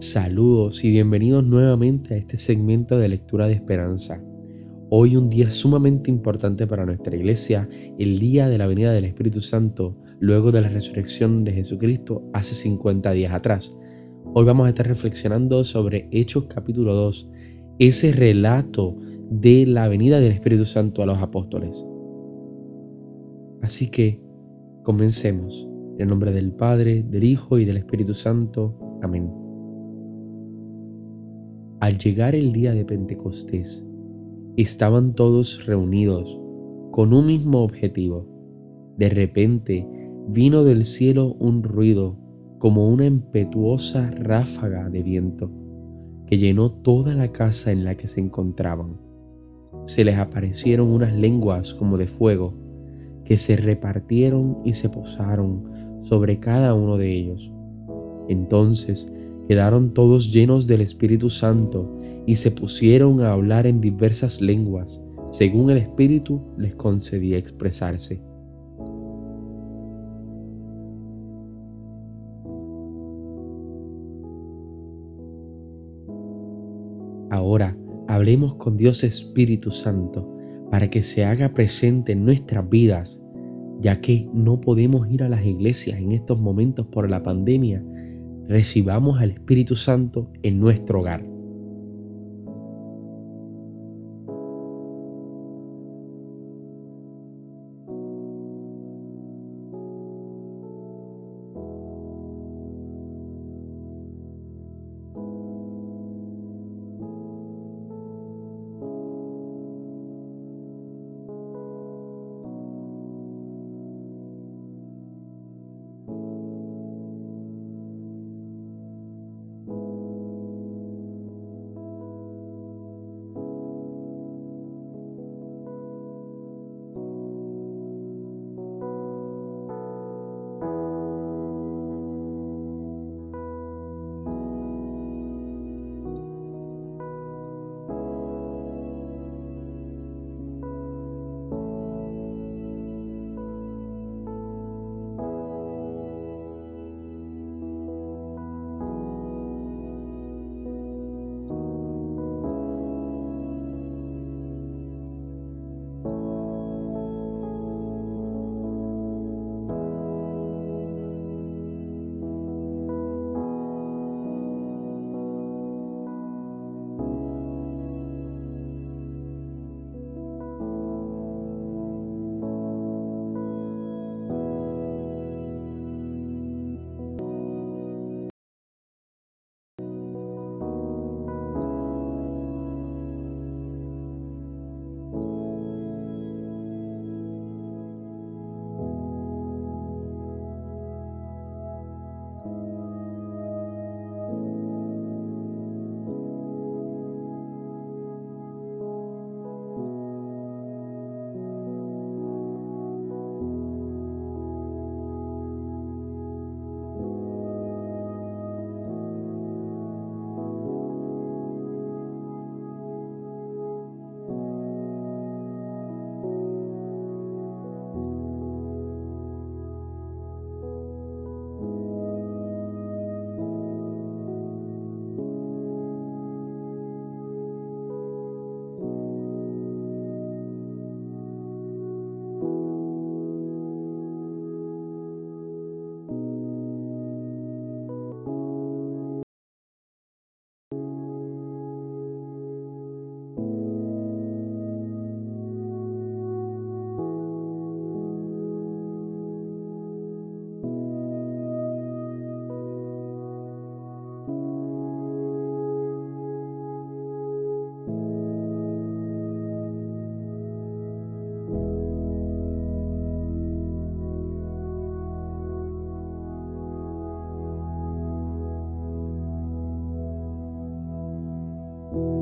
Saludos y bienvenidos nuevamente a este segmento de lectura de esperanza. Hoy un día sumamente importante para nuestra iglesia, el día de la venida del Espíritu Santo, luego de la resurrección de Jesucristo hace 50 días atrás. Hoy vamos a estar reflexionando sobre Hechos capítulo 2, ese relato de la venida del Espíritu Santo a los apóstoles. Así que comencemos. En el nombre del Padre, del Hijo y del Espíritu Santo. Amén. Al llegar el día de Pentecostés, estaban todos reunidos con un mismo objetivo. De repente vino del cielo un ruido como una impetuosa ráfaga de viento que llenó toda la casa en la que se encontraban. Se les aparecieron unas lenguas como de fuego que se repartieron y se posaron sobre cada uno de ellos. Entonces quedaron todos llenos del Espíritu Santo y se pusieron a hablar en diversas lenguas, según el Espíritu les concedía expresarse. Ahora hablemos con Dios Espíritu Santo para que se haga presente en nuestras vidas, ya que no podemos ir a las iglesias en estos momentos por la pandemia recibamos al Espíritu Santo en nuestro hogar. You